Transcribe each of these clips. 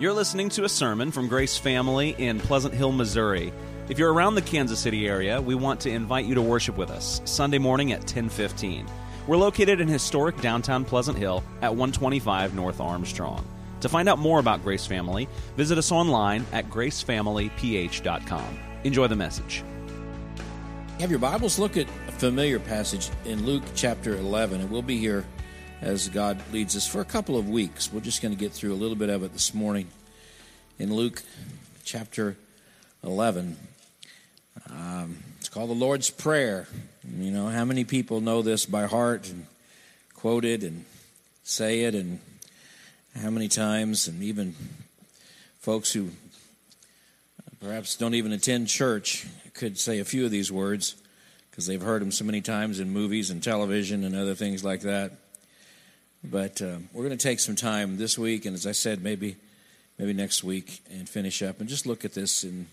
You're listening to a sermon from Grace Family in Pleasant Hill, Missouri. If you're around the Kansas City area, we want to invite you to worship with us Sunday morning at 10:15. We're located in historic downtown Pleasant Hill at 125 North Armstrong. To find out more about Grace Family, visit us online at gracefamilyph.com. Enjoy the message. Have your Bibles look at a familiar passage in Luke chapter 11, and we'll be here as God leads us for a couple of weeks. We're just going to get through a little bit of it this morning. In Luke chapter 11, um, it's called the Lord's Prayer. You know, how many people know this by heart and quote it and say it, and how many times, and even folks who perhaps don't even attend church could say a few of these words because they've heard them so many times in movies and television and other things like that. But uh, we're going to take some time this week, and as I said, maybe maybe next week, and finish up and just look at this in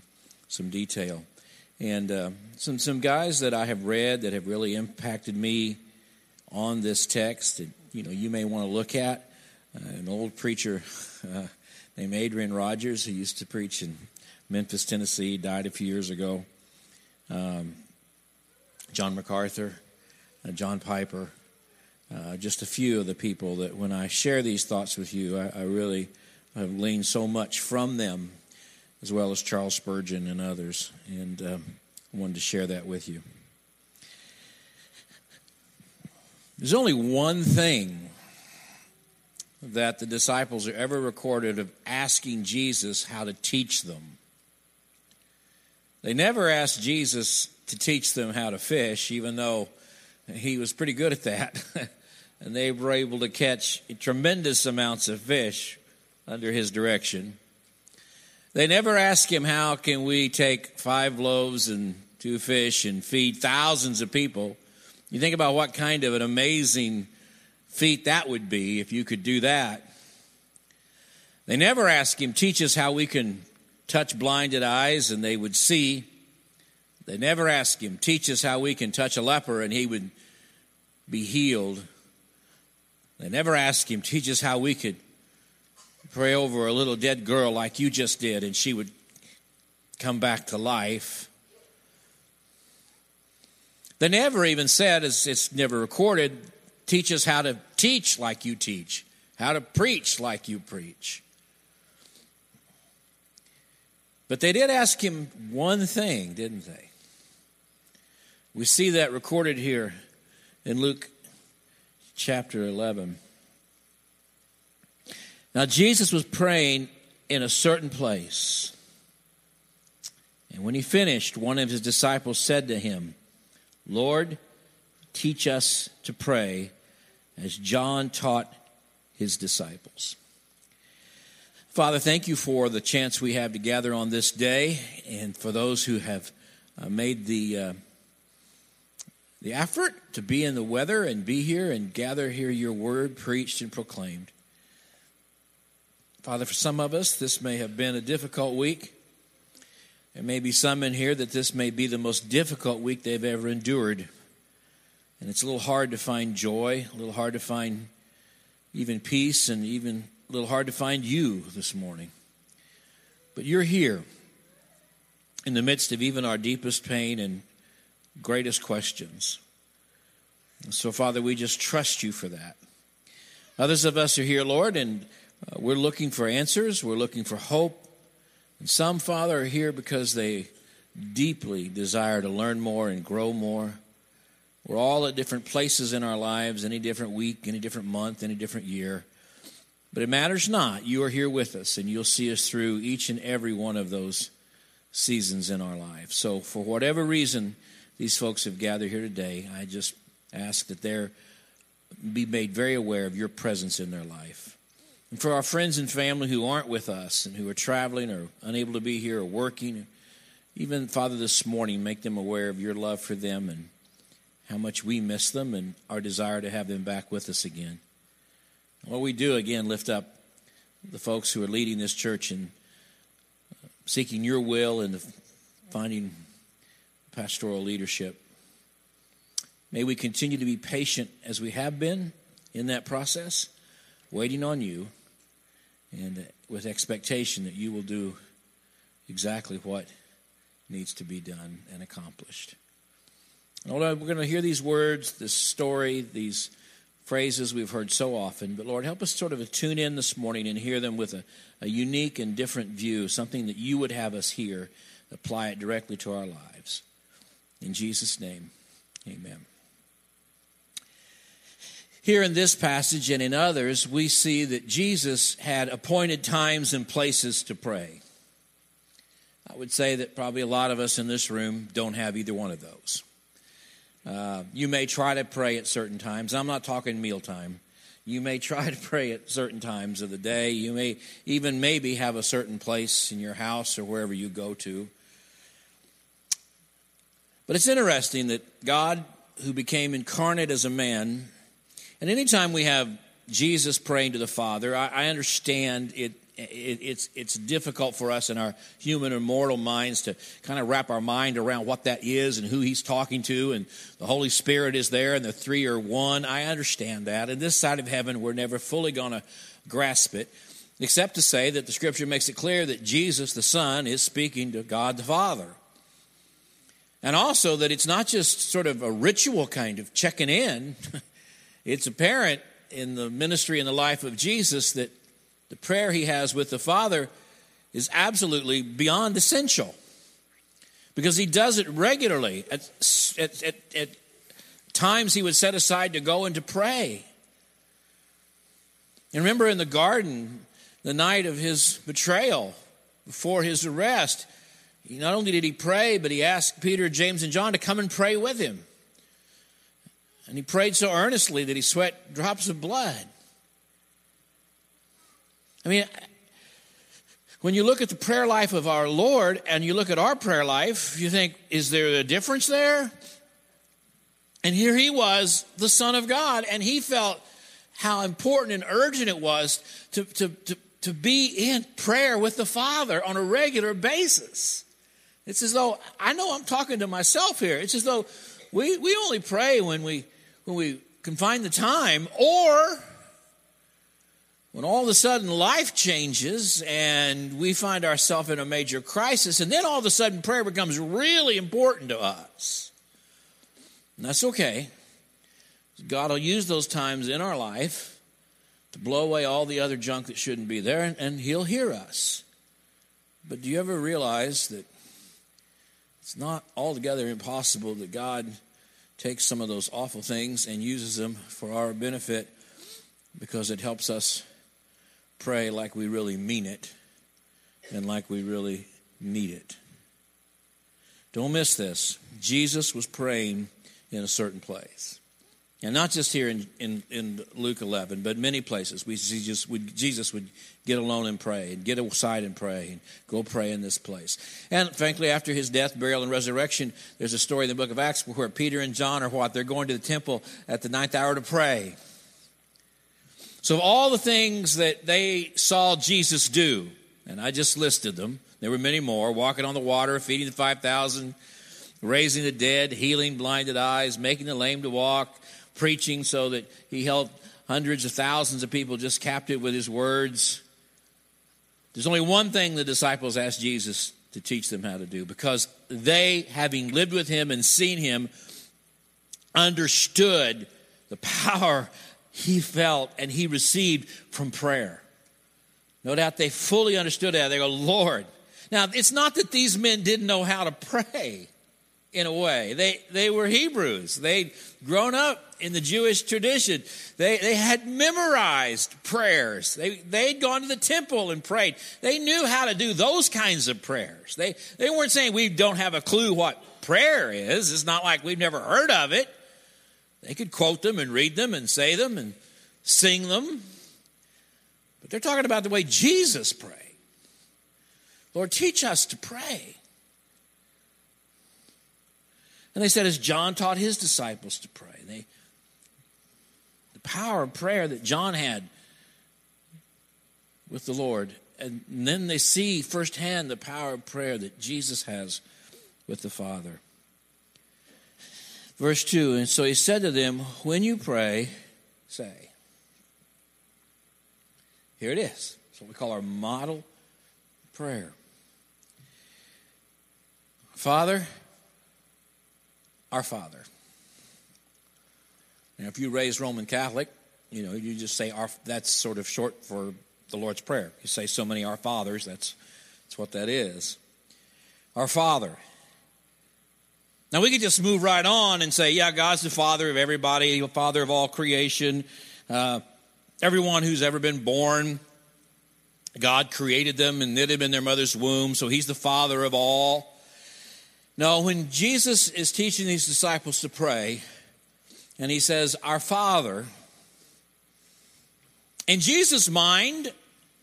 some detail. And uh, some some guys that I have read that have really impacted me on this text that you know you may want to look at. Uh, an old preacher uh, named Adrian Rogers, who used to preach in Memphis, Tennessee, died a few years ago. Um, John MacArthur, uh, John Piper, uh, just a few of the people that when I share these thoughts with you, I, I really have leaned so much from them, as well as Charles Spurgeon and others, and um, I wanted to share that with you. There's only one thing that the disciples are ever recorded of asking Jesus how to teach them. They never asked Jesus to teach them how to fish, even though he was pretty good at that. and they were able to catch tremendous amounts of fish under his direction. They never asked him, How can we take five loaves and two fish and feed thousands of people? You think about what kind of an amazing feat that would be if you could do that. They never asked him, Teach us how we can touch blinded eyes and they would see. They never asked him, Teach us how we can touch a leper and he would be healed. They never asked him, Teach us how we could pray over a little dead girl like you just did and she would come back to life. They never even said, as it's never recorded, teach us how to teach like you teach, how to preach like you preach. But they did ask him one thing, didn't they? We see that recorded here in Luke chapter 11. Now, Jesus was praying in a certain place. And when he finished, one of his disciples said to him, Lord, teach us to pray as John taught his disciples. Father, thank you for the chance we have to gather on this day and for those who have uh, made the, uh, the effort to be in the weather and be here and gather hear your word preached and proclaimed. Father, for some of us, this may have been a difficult week. There may be some in here that this may be the most difficult week they've ever endured. And it's a little hard to find joy, a little hard to find even peace, and even a little hard to find you this morning. But you're here in the midst of even our deepest pain and greatest questions. So, Father, we just trust you for that. Others of us are here, Lord, and uh, we're looking for answers, we're looking for hope. And some, Father, are here because they deeply desire to learn more and grow more. We're all at different places in our lives, any different week, any different month, any different year. But it matters not. You are here with us, and you'll see us through each and every one of those seasons in our life. So, for whatever reason these folks have gathered here today, I just ask that they be made very aware of your presence in their life. And for our friends and family who aren't with us and who are traveling or unable to be here or working, even, Father, this morning, make them aware of your love for them and how much we miss them and our desire to have them back with us again. What we do, again, lift up the folks who are leading this church and seeking your will and finding pastoral leadership. May we continue to be patient as we have been in that process, waiting on you. and with expectation that you will do exactly what needs to be done and accomplished. Lord, we're going to hear these words, this story, these phrases we've heard so often, but Lord, help us sort of tune in this morning and hear them with a, a unique and different view, something that you would have us hear, apply it directly to our lives. In Jesus' name, amen. Here in this passage and in others, we see that Jesus had appointed times and places to pray. I would say that probably a lot of us in this room don't have either one of those. Uh, you may try to pray at certain times. I'm not talking mealtime. You may try to pray at certain times of the day. You may even maybe have a certain place in your house or wherever you go to. But it's interesting that God, who became incarnate as a man, and anytime we have Jesus praying to the Father, I, I understand it, it, it's, it's difficult for us in our human and mortal minds to kind of wrap our mind around what that is and who he's talking to, and the Holy Spirit is there, and the three are one. I understand that. And this side of heaven, we're never fully going to grasp it, except to say that the Scripture makes it clear that Jesus, the Son, is speaking to God the Father. And also that it's not just sort of a ritual kind of checking in. It's apparent in the ministry and the life of Jesus that the prayer he has with the Father is absolutely beyond essential because he does it regularly. At, at, at, at times, he would set aside to go and to pray. And remember in the garden, the night of his betrayal, before his arrest, not only did he pray, but he asked Peter, James, and John to come and pray with him. And he prayed so earnestly that he sweat drops of blood. I mean, when you look at the prayer life of our Lord and you look at our prayer life, you think, is there a difference there? And here he was, the Son of God, and he felt how important and urgent it was to, to, to, to be in prayer with the Father on a regular basis. It's as though, I know I'm talking to myself here. It's as though we, we only pray when we when we can find the time, or when all of a sudden life changes and we find ourselves in a major crisis, and then all of a sudden prayer becomes really important to us. And that's okay. God will use those times in our life to blow away all the other junk that shouldn't be there, and, He'll hear us. But do you ever realize that it's not altogether impossible that God takes some of those awful things and uses them for our benefit because it helps us pray like we really mean it and like we really need it. Don't miss this. Jesus was praying in a certain place. And not just here in, in, in Luke 11, but many places. We see just would, Jesus would get alone and pray, and get aside and pray, and go pray in this place. And frankly, after his death, burial, and resurrection, there's a story in the book of Acts where Peter and John are what? They're going to the temple at the ninth hour to pray. So, of all the things that they saw Jesus do, and I just listed them, there were many more walking on the water, feeding the 5,000, raising the dead, healing blinded eyes, making the lame to walk preaching so that he held hundreds of thousands of people just captive with his words. There's only one thing the disciples asked Jesus to teach them how to do because they, having lived with him and seen him, understood the power he felt and he received from prayer. No doubt they fully understood that. They go, Lord. Now, it's not that these men didn't know how to pray in a way. They, they were Hebrews. They'd grown up in the Jewish tradition. They, they had memorized prayers. They, they'd gone to the temple and prayed. They knew how to do those kinds of prayers. They, they weren't saying we don't have a clue what prayer is. It's not like we've never heard of it. They could quote them and read them and say them and sing them. But they're talking about the way Jesus prayed. Lord, teach us to pray. And they said, as John taught his disciples to pray, they, the power of prayer that John had with the Lord. And then they see firsthand the power of prayer that Jesus has with the Father. Verse 2 And so he said to them, When you pray, say. Here it is. That's what we call our model prayer. Father, our Father. Now, if you raise Roman Catholic, you know, you just say our, that's sort of short for the Lord's Prayer. You say so many Our Fathers, that's, that's what that is. Our Father. Now we could just move right on and say, yeah, God's the Father of everybody, the Father of all creation, uh, everyone who's ever been born. God created them and knit them in their mother's womb, so He's the Father of all. No, when Jesus is teaching these disciples to pray, and He says, Our Father, in Jesus' mind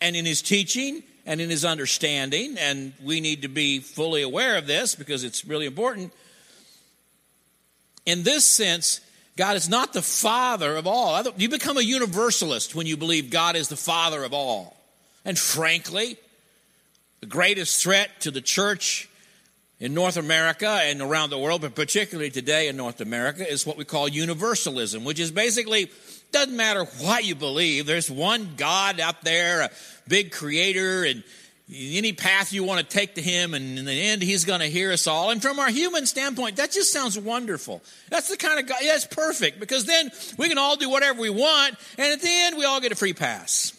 and in his teaching and in his understanding, and we need to be fully aware of this because it's really important. In this sense, God is not the father of all. You become a universalist when you believe God is the father of all. And frankly, the greatest threat to the church in North America and around the world, but particularly today in North America, is what we call universalism, which is basically doesn't matter what you believe, there's one God out there, a big creator, and any path you want to take to him, and in the end, he's going to hear us all. And from our human standpoint, that just sounds wonderful. That's the kind of God, that's perfect, because then we can all do whatever we want, and at the end, we all get a free pass.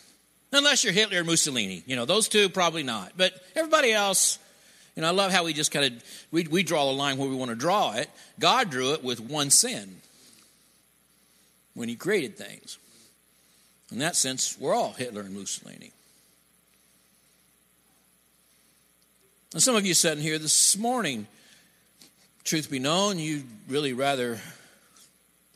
Unless you're Hitler or Mussolini. You know, those two, probably not. But everybody else, you know, I love how we just kind of, we, we draw the line where we want to draw it. God drew it with one sin when he created things. In that sense, we're all Hitler and Mussolini. And some of you sitting here this morning, truth be known, you'd really rather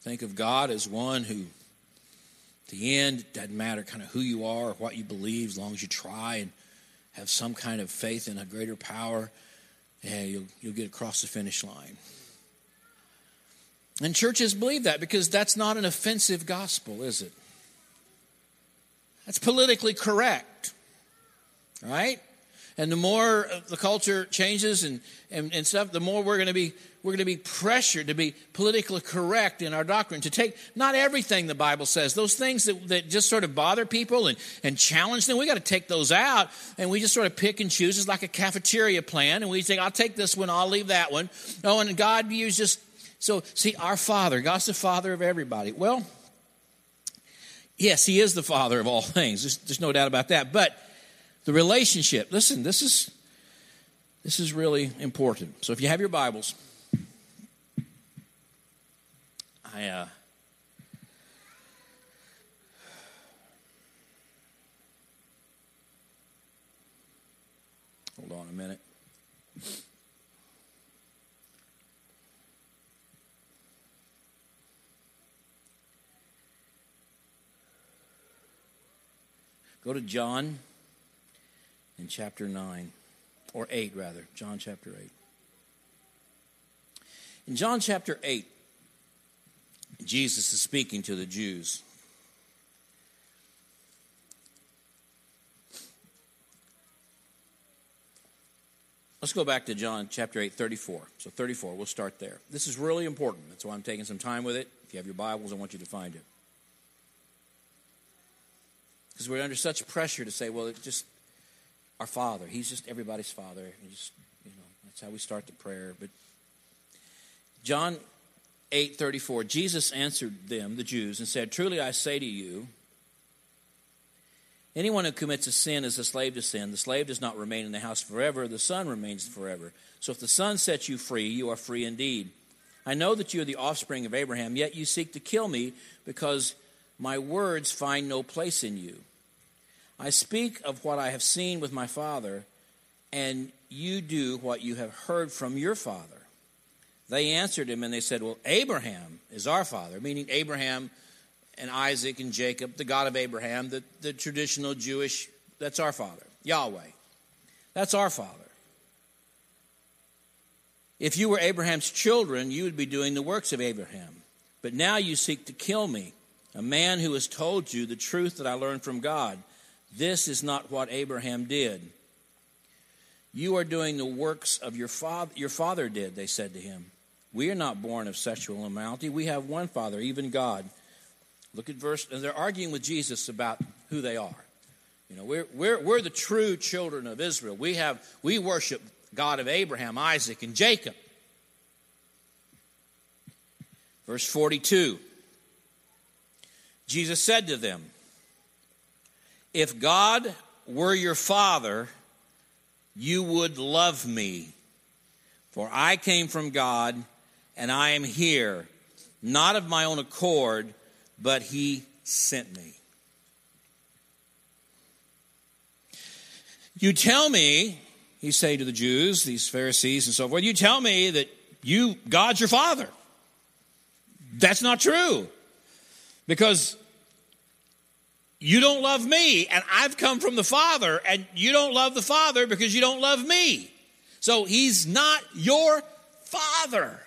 think of God as one who, at the end, doesn't matter kind of who you are or what you believe, as long as you try and have some kind of faith in a greater power, yeah, you'll, you'll get across the finish line. And churches believe that because that's not an offensive gospel, is it? That's politically correct, right? And the more uh, the culture changes and, and, and stuff, the more we're going to be we're going to be pressured to be politically correct in our doctrine, to take not everything the Bible says, those things that, that just sort of bother people and, and challenge them, we got to take those out. And we just sort of pick and choose. It's like a cafeteria plan. And we think, I'll take this one, I'll leave that one. Oh, and God views just so, see, our Father, God's the Father of everybody. Well, yes, He is the Father of all things. There's, there's no doubt about that. But the relationship, listen, this is this is really important. So, if you have your Bibles, I uh, hold on a minute. Go to John in chapter 9, or 8 rather, John chapter 8. In John chapter 8, Jesus is speaking to the Jews. Let's go back to John chapter 8, 34. So 34, we'll start there. This is really important. That's why I'm taking some time with it. If you have your Bibles, I want you to find it. Because we're under such pressure to say, well, just our Father. He's just everybody's Father. just, you know, that's how we start the prayer. But John 8 34, Jesus answered them, the Jews, and said, Truly I say to you, anyone who commits a sin is a slave to sin. The slave does not remain in the house forever, the Son remains forever. So if the Son sets you free, you are free indeed. I know that you are the offspring of Abraham, yet you seek to kill me because my words find no place in you. I speak of what I have seen with my father, and you do what you have heard from your father. They answered him and they said, Well, Abraham is our father, meaning Abraham and Isaac and Jacob, the God of Abraham, the, the traditional Jewish, that's our father, Yahweh. That's our father. If you were Abraham's children, you would be doing the works of Abraham. But now you seek to kill me a man who has told you the truth that I learned from God. This is not what Abraham did. You are doing the works of your father, your father did, they said to him. We are not born of sexual immorality. We have one Father, even God. Look at verse, and they're arguing with Jesus about who they are. You know, we're, we're, we're the true children of Israel. We, have, we worship God of Abraham, Isaac, and Jacob. Verse 42 Jesus said to them, If God were your father, you would love me. For I came from God, and I am here, not of my own accord, but He sent me. You tell me, he say to the Jews, these Pharisees and so forth, you tell me that you, God's your father. That's not true. Because you don't love me, and I've come from the Father, and you don't love the Father because you don't love me. So he's not your Father.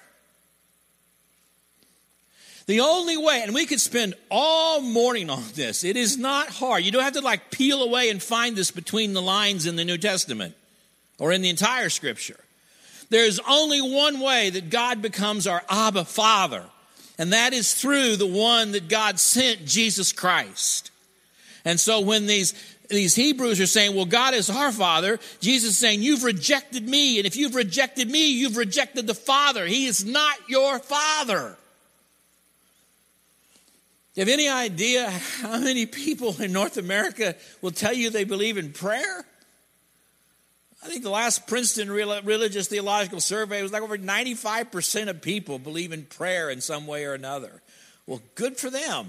The only way, and we could spend all morning on this, it is not hard. You don't have to like peel away and find this between the lines in the New Testament or in the entire scripture. There's only one way that God becomes our Abba Father, and that is through the one that God sent, Jesus Christ. And so when these these Hebrews are saying, well, God is our Father. Jesus is saying, you've rejected me. And if you've rejected me, you've rejected the Father. He is not your Father. You have any idea how many people in North America will tell you they believe in prayer? I think the last Princeton Religious Theological Survey was like over 95% of people believe in prayer in some way or another. Well, good for them.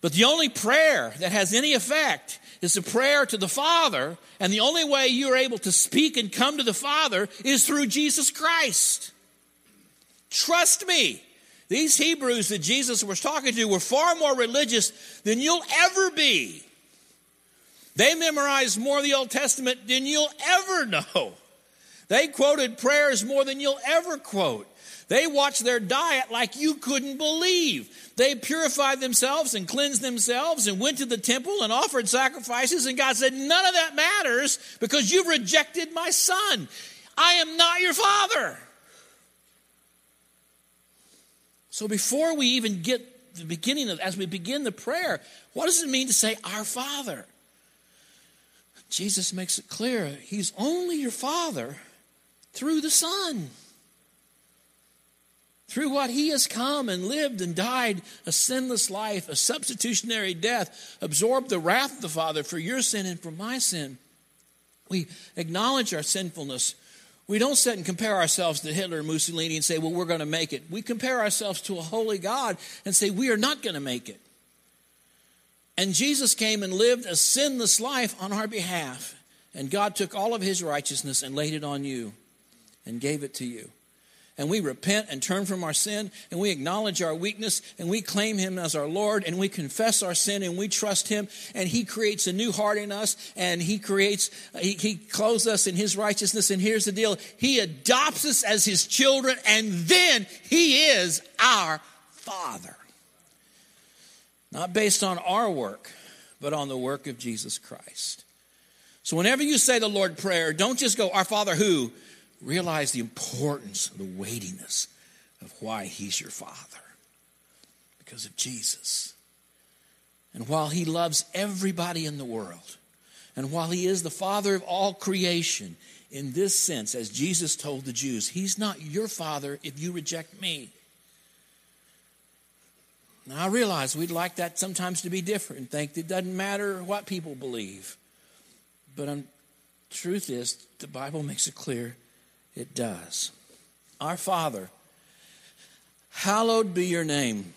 But the only prayer that has any effect is a prayer to the Father, and the only way you're able to speak and come to the Father is through Jesus Christ. Trust me. These Hebrews that Jesus was talking to were far more religious than you'll ever be. They memorized more of the Old Testament than you'll ever know. They quoted prayers more than you'll ever quote. They watched their diet like you couldn't believe. They purified themselves and cleansed themselves and went to the temple and offered sacrifices. And God said, None of that matters because you've rejected my son. I am not your father. So before we even get the beginning of, as we begin the prayer, what does it mean to say, Our Father? Jesus makes it clear He's only your Father through the Son. Through what He has come and lived and died a sinless life, a substitutionary death, absorbed the wrath of the Father for your sin and for my sin. We acknowledge our sinfulness we don't sit and compare ourselves to Hitler and Mussolini and say, well, we're going to make it. We compare ourselves to a holy God and say, we are not going to make it. And Jesus came and lived a sinless life on our behalf. And God took all of his righteousness and laid it on you and gave it to you and we repent and turn from our sin and we acknowledge our weakness and we claim him as our Lord and we confess our sin and we trust him and he creates a new heart in us and he creates, he, he clothes us in his righteousness. And here's the deal. He adopts us as his children and then he is our father. Not based on our work, but on the work of Jesus Christ. So whenever you say the Lord prayer, don't just go, Our Father who, realize the importance, the weightiness of why He's your Father. Because of Jesus. And while He loves everybody in the world, and while He is the Father of all creation, in this sense, as Jesus told the Jews, He's not your Father if you reject me. Now, I realize we'd like that sometimes to be different think it doesn't matter what people believe. But the truth is, the Bible makes it clear it does. Our Father, hallowed be your name,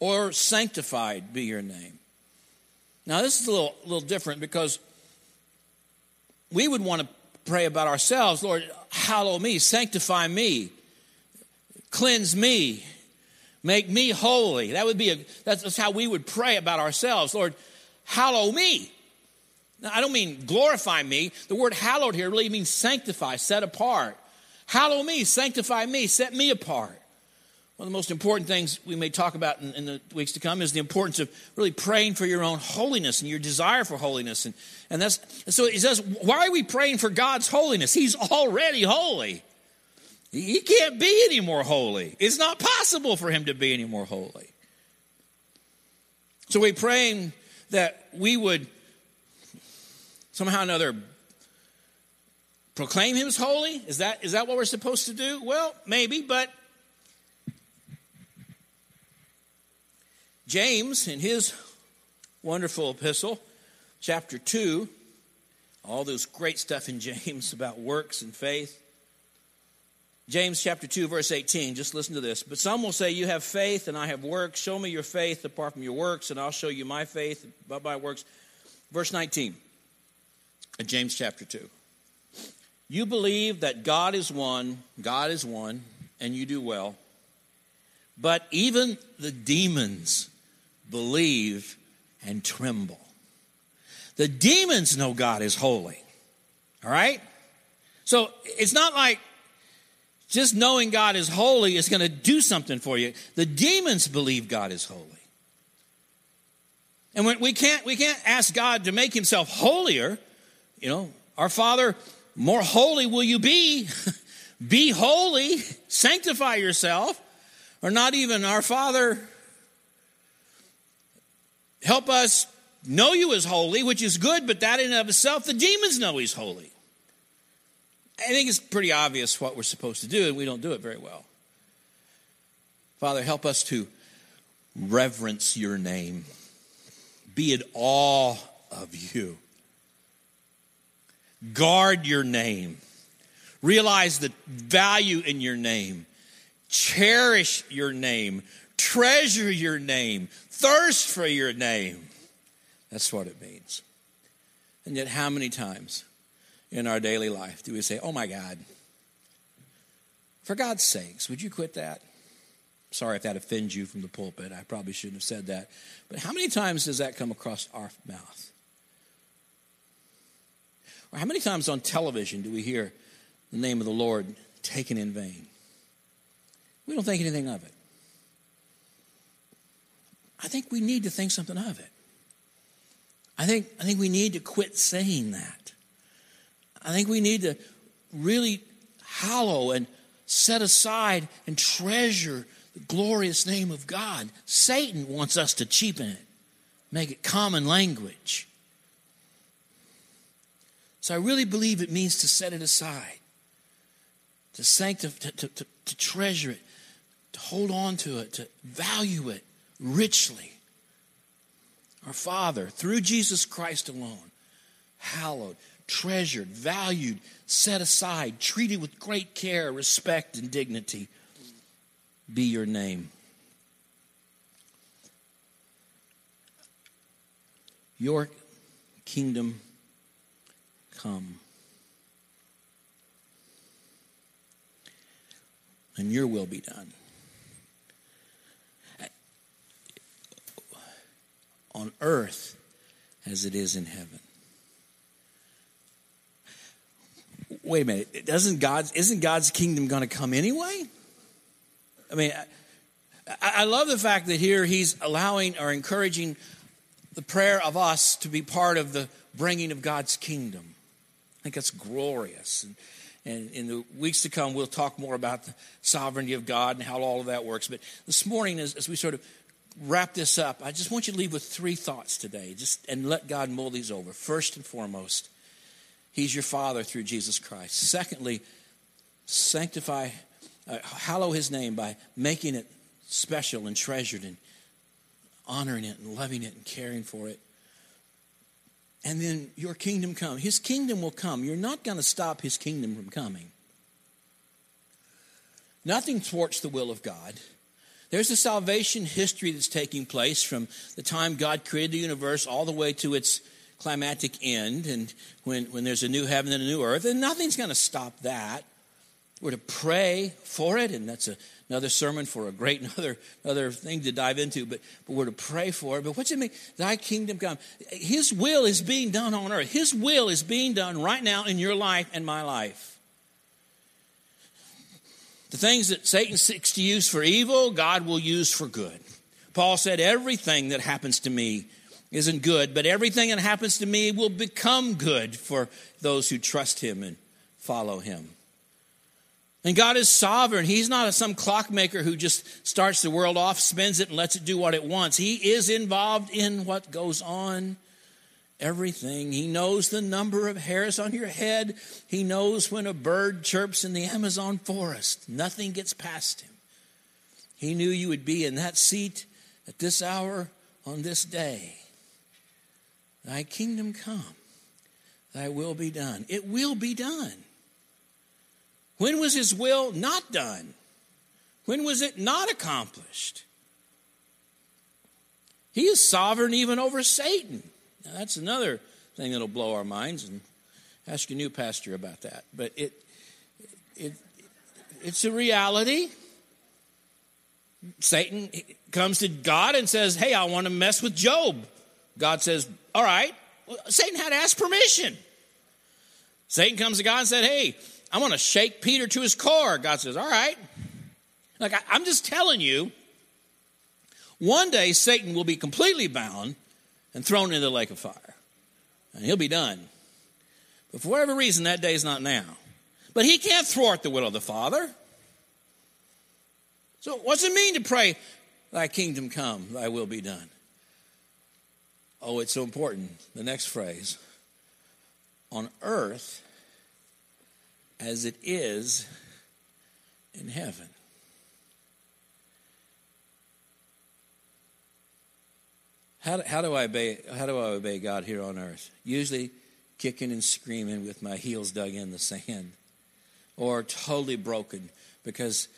or sanctified be your name. Now, this is a little, little different because we would want to pray about ourselves Lord, hallow me, sanctify me, cleanse me, make me holy. That would be a, that's, that's how we would pray about ourselves. Lord, hallow me. Now, I don't mean glorify me. The word hallowed here really means sanctify, set apart. Hallow me, sanctify me, set me apart. One of the most important things we may talk about in, in, the weeks to come is the importance of really praying for your own holiness and your desire for holiness. And, and that's so he says, why are we praying for God's holiness? He's already holy. He can't be any more holy. It's not possible for him to be any more holy. So we're praying that we would somehow or another proclaim him as holy. Is that, is that what we're supposed to do? Well, maybe, but James, in his wonderful epistle, chapter 2, all those great stuff in James about works and faith. James chapter 2, verse 18, just listen to this. But some will say, You have faith, and I have works. Show me your faith apart from your works, and I'll show you my faith by my works. Verse 19 James chapter 2. You believe that God is one, God is one, and you do well. But even the demons believe and tremble. The demons know God is holy. All right? So it's not like just knowing God is holy is going to do something for you. The demons believe God is holy. And we can't, we can't ask God to make himself holier. You know, our Father, more holy will you be. be holy, sanctify yourself. Or not even our Father, help us know you as holy, which is good, but that in and of itself, the demons know he's holy. I think it's pretty obvious what we're supposed to do, and we don't do it very well. Father, help us to reverence your name, be in awe of you, guard your name, realize the value in your name, cherish your name, treasure your name, thirst for your name. That's what it means. And yet, how many times in our daily life do we say, Oh my God, for God's sakes, would you quit that? Sorry if that offends you from the pulpit. I probably shouldn't have said that. But how many times does that come across our mouth? Or how many times on television do we hear the name of the Lord taken in vain? We don't think anything of it. I think we need to think something of it. I think, I think we need to quit saying that. I think we need to really hallow and set aside and treasure the glorious name of God. Satan wants us to cheapen it, make it common language. So I really believe it means to set it aside, to sanctify, to, to, to treasure it, to hold on to it, to value it richly. Our Father, through Jesus Christ alone, hallowed, treasured, valued, set aside, treated with great care, respect, and dignity, be your name. Your kingdom come. And your will be done. On earth as it is in heaven. wait a minute, doesn't God's, isn't God's kingdom going to come anyway? I mean, I, I love the fact that here he's allowing or encouraging the prayer of us to be part of the bringing of God's kingdom. I think that's glorious. And, and in the weeks to come, we'll talk more about the sovereignty of God and how all of that works. But this morning, as, as we sort of wrap this up, I just want you to leave with three thoughts today, just and let God mull these over. First and foremost, He's your Father through Jesus Christ. Secondly, sanctify, uh, hallow His name by making it special and treasured and honoring it and loving it and caring for it. And then your kingdom come. His kingdom will come. You're not going to stop His kingdom from coming. Nothing thwarts the will of God. There's a salvation history that's taking place from the time God created the universe all the way to its climatic end and when, when there's a new heaven and a new earth, and nothing's going to stop that. We're to pray for it, and that's a, another sermon for a great another, another thing to dive into, but, but we're to pray for it. But what's it mean? Thy kingdom come. His will is being done on earth. His will is being done right now in your life and my life. The things that Satan seeks to use for evil, God will use for good. Paul said, Everything that happens to me isn't good, but everything that happens to me will become good for those who trust him and follow him. And God is sovereign. He's not some clockmaker who just starts the world off, spins it, and lets it do what it wants. He is involved in what goes on, everything. He knows the number of hairs on your head. He knows when a bird chirps in the Amazon forest. Nothing gets past him. He knew you would be in that seat at this hour on this day. Thy kingdom come, thy will be done. It will be done. When was his will not done? When was it not accomplished? He is sovereign even over Satan. Now, that's another thing that'll blow our minds, and ask your new pastor about that. But it, it, it's a reality. Satan comes to God and says, Hey, I want to mess with Job. God says, All right. Well, Satan had to ask permission. Satan comes to God and said, Hey, I want to shake Peter to his core. God says, All right. Like, I'm just telling you, one day Satan will be completely bound and thrown into the lake of fire. And he'll be done. But for whatever reason, that day is not now. But he can't thwart the will of the Father. So, what's it mean to pray, Thy kingdom come, Thy will be done? Oh, it's so important. The next phrase on earth as it is in heaven. How, how, do I obey, how do I obey God here on earth? Usually kicking and screaming with my heels dug in the sand, or totally broken because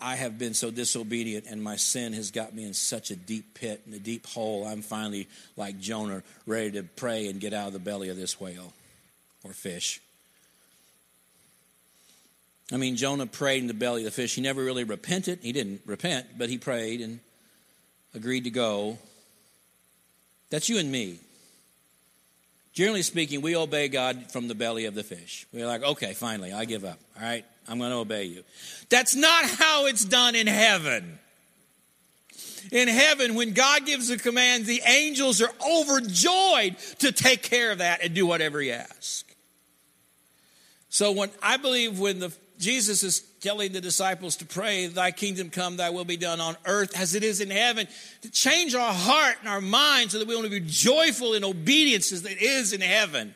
I have been so disobedient and my sin has got me in such a deep pit and a deep hole. I'm finally, like Jonah, ready to pray and get out of the belly of this whale or fish. I mean, Jonah prayed in the belly of the fish. He never really repented. He didn't repent, but he prayed and agreed to go. That's you and me. Generally speaking, we obey God from the belly of the fish. We're like, okay, finally, I give up. All right, I'm going to obey you. That's not how it's done in heaven. In heaven, when God gives a command, the angels are overjoyed to take care of that and do whatever He asks. So, when I believe when the Jesus is telling the disciples to pray, Thy kingdom come, Thy will be done on earth as it is in heaven, to change our heart and our mind so that we want to be joyful in obedience as it is in heaven.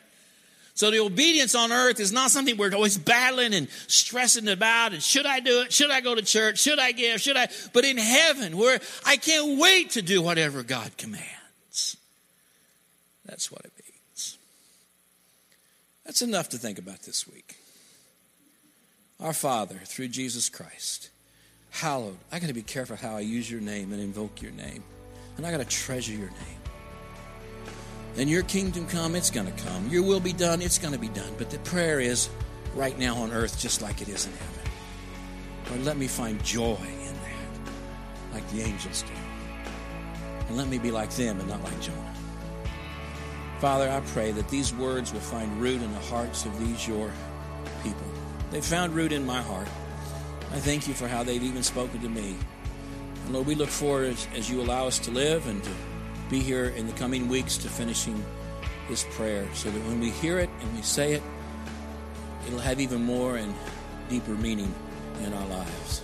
So the obedience on earth is not something we're always battling and stressing about. And should I do it? Should I go to church? Should I give? Should I? But in heaven, where I can't wait to do whatever God commands. That's what it means. That's enough to think about this week. Our Father, through Jesus Christ, hallowed. I got to be careful how I use your name and invoke your name. And I got to treasure your name. And your kingdom come, it's going to come. Your will be done, it's going to be done. But the prayer is right now on earth, just like it is in heaven. Lord, let me find joy in that, like the angels do. And let me be like them and not like Jonah. Father, I pray that these words will find root in the hearts of these your people. They've found root in my heart. I thank you for how they've even spoken to me. And Lord, we look forward as, as you allow us to live and to be here in the coming weeks to finishing this prayer so that when we hear it and we say it, it'll have even more and deeper meaning in our lives.